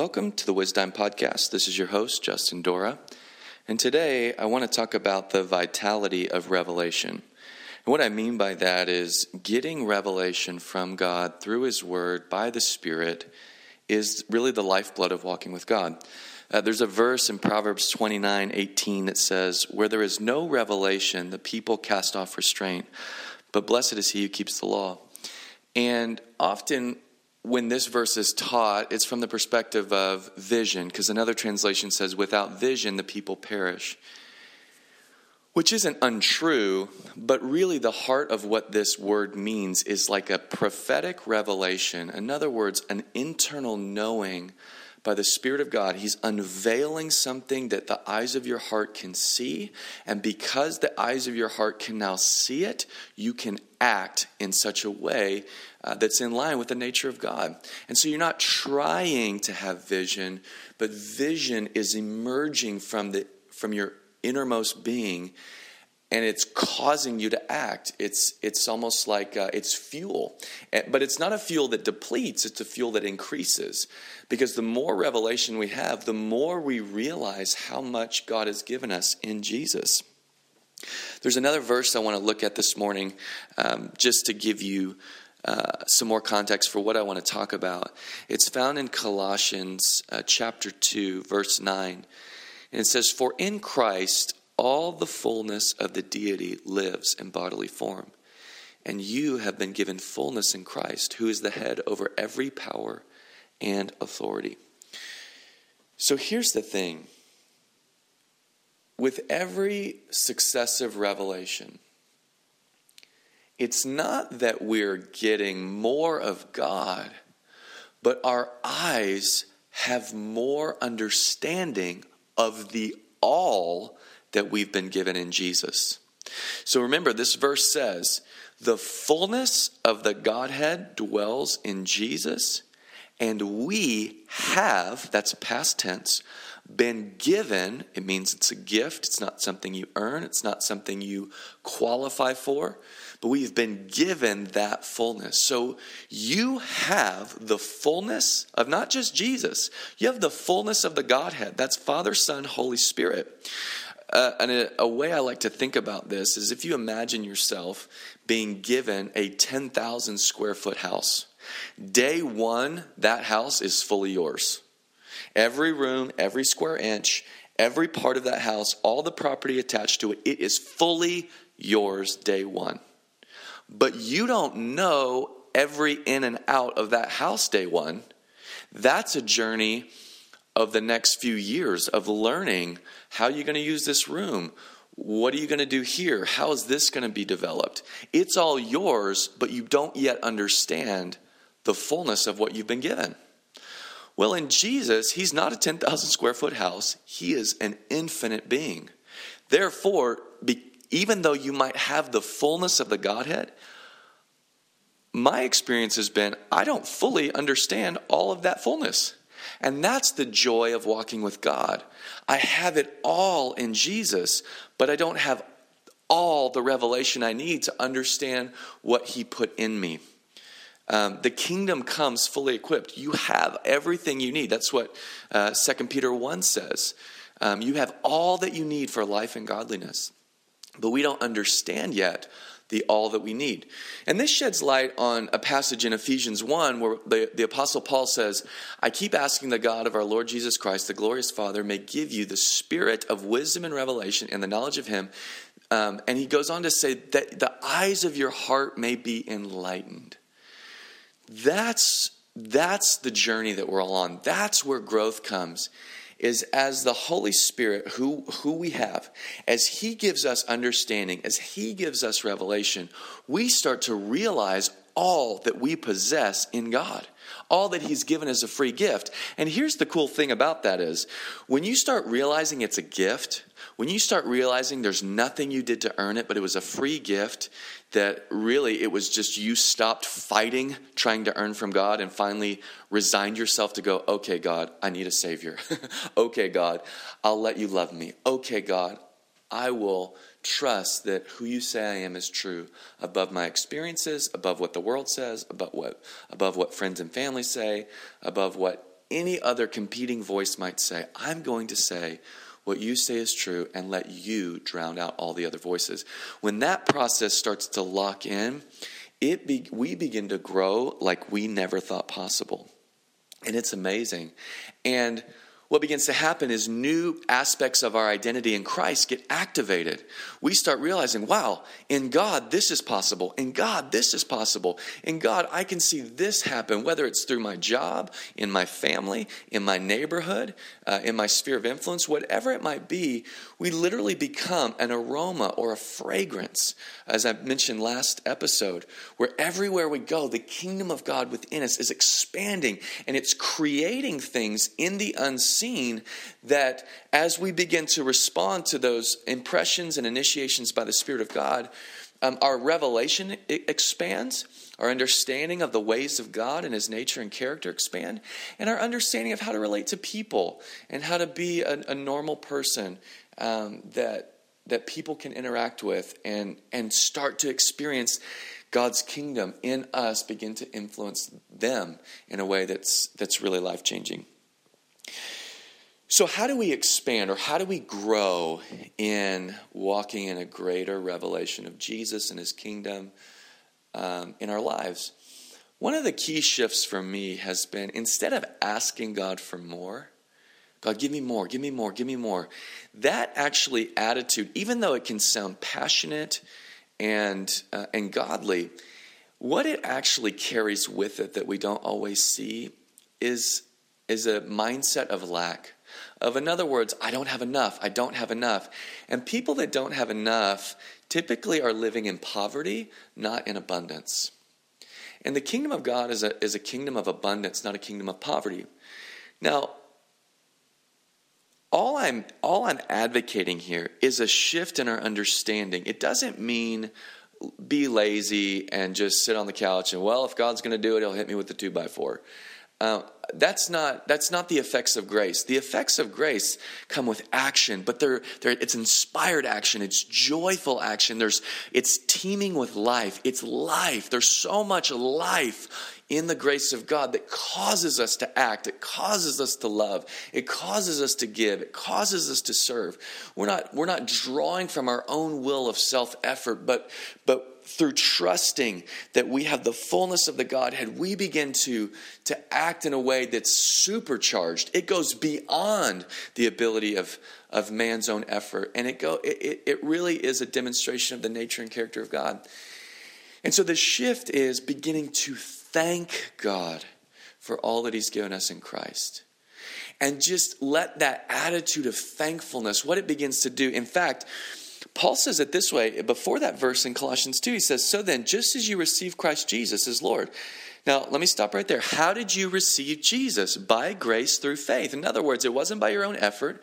Welcome to the Wisdom Podcast. This is your host, Justin Dora. And today I want to talk about the vitality of revelation. And what I mean by that is getting revelation from God through His Word by the Spirit is really the lifeblood of walking with God. Uh, there's a verse in Proverbs 29 18 that says, Where there is no revelation, the people cast off restraint, but blessed is he who keeps the law. And often when this verse is taught, it's from the perspective of vision, because another translation says, without vision, the people perish. Which isn't untrue, but really the heart of what this word means is like a prophetic revelation. In other words, an internal knowing by the Spirit of God. He's unveiling something that the eyes of your heart can see. And because the eyes of your heart can now see it, you can act in such a way uh, that's in line with the nature of God. And so you're not trying to have vision, but vision is emerging from, the, from your innermost being and it's causing you to act. It's, it's almost like uh, it's fuel. But it's not a fuel that depletes, it's a fuel that increases. Because the more revelation we have, the more we realize how much God has given us in Jesus. There's another verse I want to look at this morning um, just to give you uh, some more context for what I want to talk about. It's found in Colossians uh, chapter 2, verse 9. And it says, For in Christ all the fullness of the deity lives in bodily form. And you have been given fullness in Christ, who is the head over every power and authority. So here's the thing with every successive revelation, it's not that we're getting more of God, but our eyes have more understanding of the all that we've been given in Jesus. So remember, this verse says, the fullness of the Godhead dwells in Jesus, and we have, that's past tense, been given. It means it's a gift. It's not something you earn, it's not something you qualify for, but we've been given that fullness. So you have the fullness of not just Jesus, you have the fullness of the Godhead. That's Father, Son, Holy Spirit. Uh, and a, a, way I like to think about this is if you imagine yourself being given a 10,000 square foot house, day one, that house is fully yours. Every room, every square inch, every part of that house, all the property attached to it, it is fully yours day one. But you don't know every in and out of that house day one. That's a journey of the next few years of learning how you're you going to use this room? What are you going to do here? How is this going to be developed? It's all yours, but you don't yet understand the fullness of what you've been given. Well, in Jesus, he's not a 10,000 square foot house, he is an infinite being. Therefore, even though you might have the fullness of the Godhead, my experience has been I don't fully understand all of that fullness. And that's the joy of walking with God. I have it all in Jesus, but I don't have all the revelation I need to understand what He put in me. Um, the kingdom comes fully equipped. You have everything you need. That's what uh, 2 Peter 1 says. Um, you have all that you need for life and godliness. But we don't understand yet the all that we need. And this sheds light on a passage in Ephesians 1 where the, the Apostle Paul says, I keep asking the God of our Lord Jesus Christ, the glorious Father, may give you the spirit of wisdom and revelation and the knowledge of Him. Um, and he goes on to say that the eyes of your heart may be enlightened. That's, that's the journey that we're all on. That's where growth comes is as the Holy Spirit, who, who we have, as He gives us understanding, as He gives us revelation, we start to realize all that we possess in God, all that He's given as a free gift. And here's the cool thing about that is when you start realizing it's a gift, when you start realizing there's nothing you did to earn it, but it was a free gift, that really it was just you stopped fighting trying to earn from God and finally resigned yourself to go, okay, God, I need a Savior. okay, God, I'll let you love me. Okay, God, I will trust that who you say I am is true above my experiences, above what the world says, above what, above what friends and family say, above what any other competing voice might say. I'm going to say what you say is true and let you drown out all the other voices. When that process starts to lock in, it be, we begin to grow like we never thought possible. And it's amazing. And what begins to happen is new aspects of our identity in Christ get activated. We start realizing, wow, in God, this is possible. In God, this is possible. In God, I can see this happen, whether it's through my job, in my family, in my neighborhood, uh, in my sphere of influence, whatever it might be. We literally become an aroma or a fragrance, as I mentioned last episode, where everywhere we go, the kingdom of God within us is expanding and it's creating things in the unseen seen that as we begin to respond to those impressions and initiations by the Spirit of God, um, our revelation expands, our understanding of the ways of God and His nature and character expand, and our understanding of how to relate to people and how to be a, a normal person um, that that people can interact with and and start to experience God's kingdom in us begin to influence them in a way that's that's really life changing. So, how do we expand or how do we grow in walking in a greater revelation of Jesus and his kingdom um, in our lives? One of the key shifts for me has been instead of asking God for more, God, give me more, give me more, give me more, that actually attitude, even though it can sound passionate and, uh, and godly, what it actually carries with it that we don't always see is, is a mindset of lack of, in other words, I don't have enough, I don't have enough. And people that don't have enough typically are living in poverty, not in abundance. And the kingdom of God is a, is a kingdom of abundance, not a kingdom of poverty. Now, all I'm, all I'm advocating here is a shift in our understanding. It doesn't mean be lazy and just sit on the couch and, well, if God's going to do it, he'll hit me with the two by four. Uh, that's not that's not the effects of grace. The effects of grace come with action, but they're, they're it's inspired action. It's joyful action. There's it's teeming with life. It's life. There's so much life in the grace of God that causes us to act. It causes us to love. It causes us to give. It causes us to serve. We're not we're not drawing from our own will of self effort, but but through trusting that we have the fullness of the Godhead, we begin to, to act in a way that's supercharged. It goes beyond the ability of, of man's own effort. And it, go, it, it really is a demonstration of the nature and character of God. And so the shift is beginning to thank God for all that He's given us in Christ. And just let that attitude of thankfulness, what it begins to do. In fact, Paul says it this way before that verse in Colossians 2. He says, So then, just as you receive Christ Jesus as Lord. Now, let me stop right there. How did you receive Jesus? By grace through faith. In other words, it wasn't by your own effort,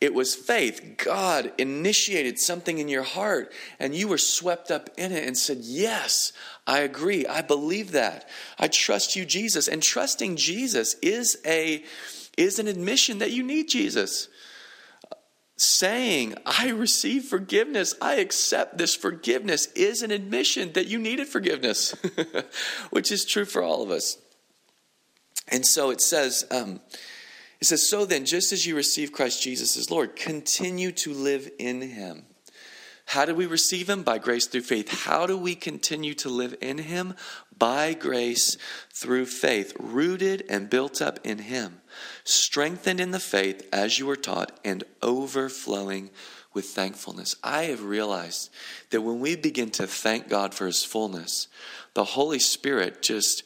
it was faith. God initiated something in your heart, and you were swept up in it and said, Yes, I agree. I believe that. I trust you, Jesus. And trusting Jesus is a is an admission that you need Jesus saying, I receive forgiveness, I accept this forgiveness, is an admission that you needed forgiveness, which is true for all of us. And so it says, um, it says, So then, just as you receive Christ Jesus as Lord, continue to live in him. How do we receive him? By grace through faith. How do we continue to live in him? By grace through faith, rooted and built up in him strengthened in the faith as you were taught, and overflowing with thankfulness. I have realized that when we begin to thank God for his fullness, the Holy Spirit just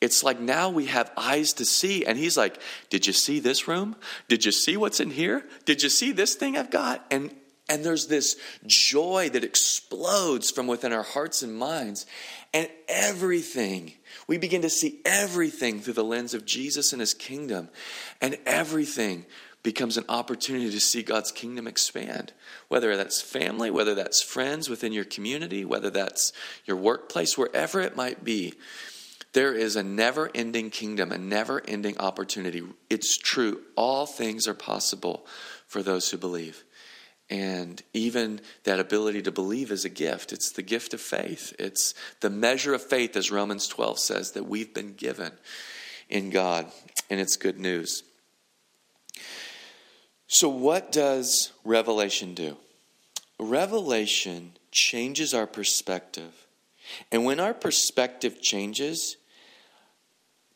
it's like now we have eyes to see and he's like did you see this room did you see what's in here did you see this thing i've got and and there's this joy that explodes from within our hearts and minds and everything we begin to see everything through the lens of Jesus and his kingdom. And everything becomes an opportunity to see God's kingdom expand. Whether that's family, whether that's friends within your community, whether that's your workplace, wherever it might be. There is a never ending kingdom, a never ending opportunity. It's true. All things are possible for those who believe. And even that ability to believe is a gift. It's the gift of faith. It's the measure of faith, as Romans 12 says, that we've been given. in God, and it's good news. So, what does Revelation do? Revelation changes our perspective. And when our perspective changes,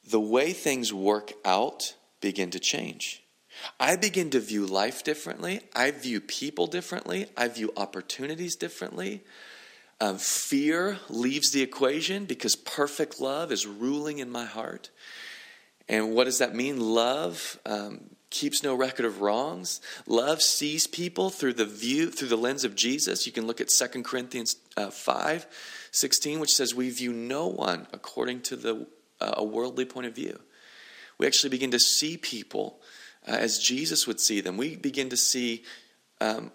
the way things work out begin to change. I begin to view life differently. I view people differently. I view opportunities differently. Um, fear leaves the equation because perfect love is ruling in my heart. And what does that mean? Love um, keeps no record of wrongs. Love sees people through the view, through the lens of Jesus. You can look at 2 Corinthians uh, 5 16, which says, We view no one according to the, uh, a worldly point of view. We actually begin to see people uh, as Jesus would see them. We begin to see um,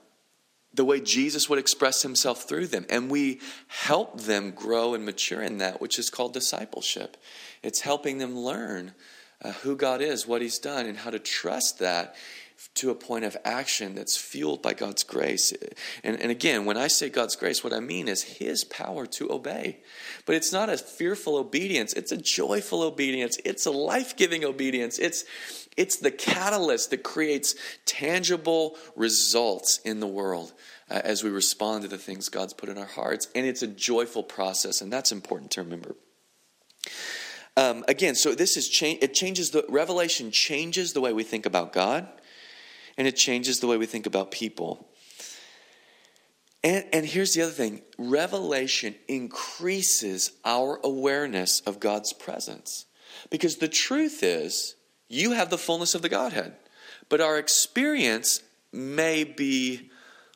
the way Jesus would express himself through them. And we help them grow and mature in that, which is called discipleship. It's helping them learn uh, who God is, what he's done, and how to trust that to a point of action that's fueled by God's grace. And, and again, when I say God's grace, what I mean is His power to obey. But it's not a fearful obedience, it's a joyful obedience, it's a life giving obedience. It's, it's the catalyst that creates tangible results in the world. Uh, as we respond to the things God's put in our hearts. And it's a joyful process, and that's important to remember. Um, again, so this is cha- it changes the revelation changes the way we think about God and it changes the way we think about people. And, and here's the other thing revelation increases our awareness of God's presence. Because the truth is, you have the fullness of the Godhead, but our experience may be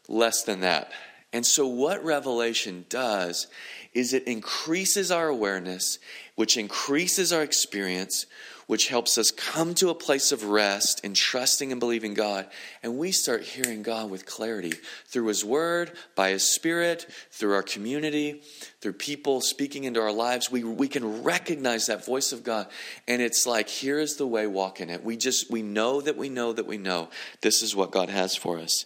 less than that. And so, what Revelation does is it increases our awareness, which increases our experience, which helps us come to a place of rest in trusting and believing God. And we start hearing God with clarity through His Word, by His Spirit, through our community, through people speaking into our lives. We, we can recognize that voice of God. And it's like, here is the way, walk in it. We just, we know that we know that we know this is what God has for us.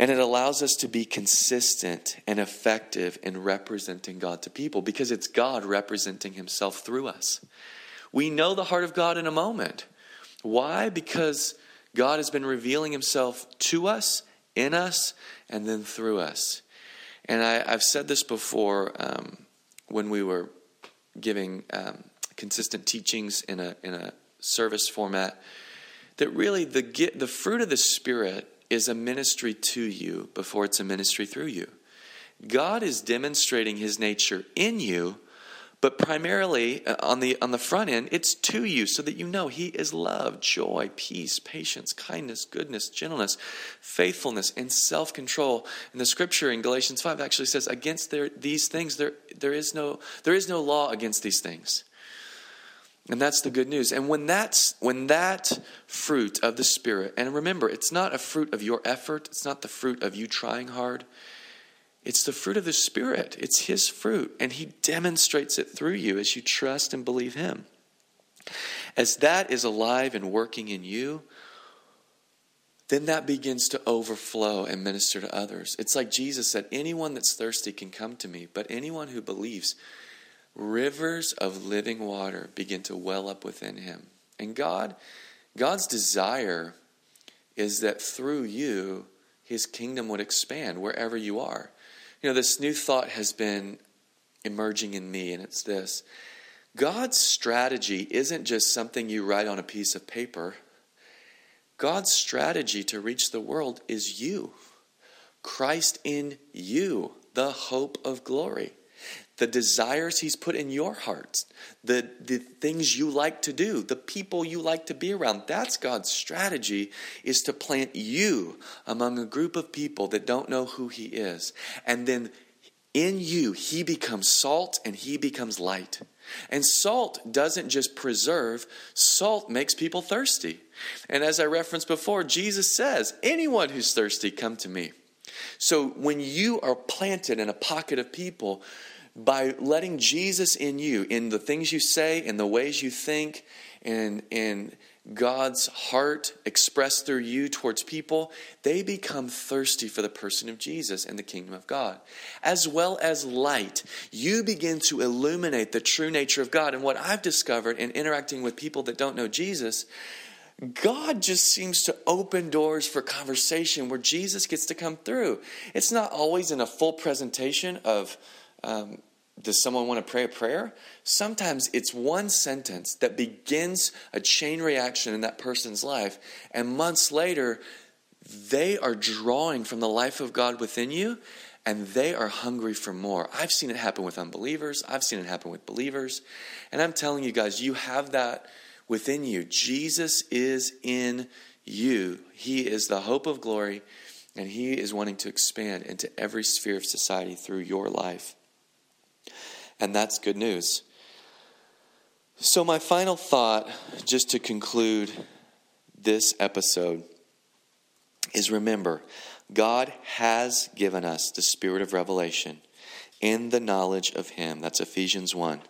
And it allows us to be consistent and effective in representing God to people because it's God representing Himself through us. We know the heart of God in a moment. Why? Because God has been revealing himself to us, in us, and then through us. And I, have said this before um, when we were giving um, consistent teachings in a, in a service format that really the, the fruit of the Spirit is a ministry to you before it's a ministry through you. God is demonstrating his nature in you but primarily uh, on the on the front end it's to you so that you know he is love joy peace patience kindness goodness gentleness faithfulness and self-control. And the scripture in galatians 5 actually says against their, these things there there is no there is no law against these things. And that's the good news. And when that's when that fruit of the spirit and remember it's not a fruit of your effort it's not the fruit of you trying hard it's the fruit of the Spirit, it's His fruit, and He demonstrates it through you as you trust and believe Him. As that is alive and working in you, then that begins to overflow and minister to others. It's like Jesus said anyone that's thirsty can come to me, but anyone who believes, rivers of living water begin to well up within him. And God, God's desire is that through you, his kingdom would expand wherever you are. You know, this new thought has been emerging in me, and it's this God's strategy isn't just something you write on a piece of paper. God's strategy to reach the world is you. Christ in you, the hope of glory the desires He's put in your hearts, the, the things you like to do, the people you like to be around. That's God's strategy, is to plant you among a group of people that don't know who He is. And then in you, He becomes salt and He becomes light. And salt doesn't just preserve, salt makes people thirsty. And as I referenced before, Jesus says, Anyone who's thirsty, come to me. So when you are planted in a pocket of people, by letting Jesus in you, in the things you say, in the ways you think, and in God's heart expressed through you towards people, they become thirsty for the person of Jesus and the kingdom of God. As well as light, you begin to illuminate the true nature of God. And what I've discovered in interacting with people that don't know Jesus, God just seems to open doors for conversation where Jesus gets to come through. It's not always in a full presentation of, um, does someone want to pray a prayer? Sometimes it's one sentence that begins a chain reaction in that person's life, and months later, they are drawing from the life of God within you and they are hungry for more. I've seen it happen with unbelievers, I've seen it happen with believers, and I'm telling you guys, you have that within you. Jesus is in you, He is the hope of glory, and He is wanting to expand into every sphere of society through your life. And that's good news. So, my final thought, just to conclude this episode, is remember, God has given us the spirit of revelation in the knowledge of Him. That's Ephesians 1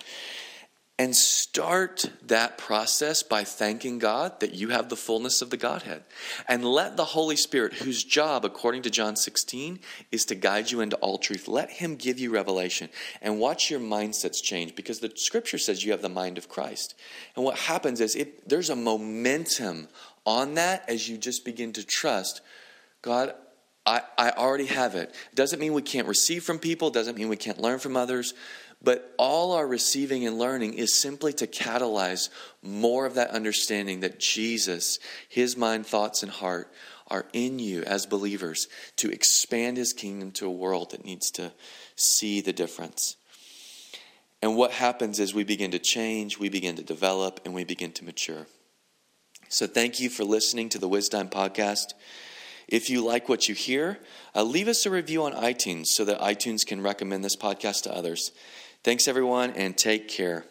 and start that process by thanking God that you have the fullness of the Godhead. And let the Holy Spirit, whose job, according to John 16, is to guide you into all truth, let Him give you revelation and watch your mindsets change because the scripture says you have the mind of Christ. And what happens is it, there's a momentum on that as you just begin to trust God. I, I already have it. Doesn't mean we can't receive from people, doesn't mean we can't learn from others, but all our receiving and learning is simply to catalyze more of that understanding that Jesus, his mind, thoughts, and heart are in you as believers to expand his kingdom to a world that needs to see the difference. And what happens is we begin to change, we begin to develop, and we begin to mature. So thank you for listening to the Wisdom Podcast. If you like what you hear, uh, leave us a review on iTunes so that iTunes can recommend this podcast to others. Thanks, everyone, and take care.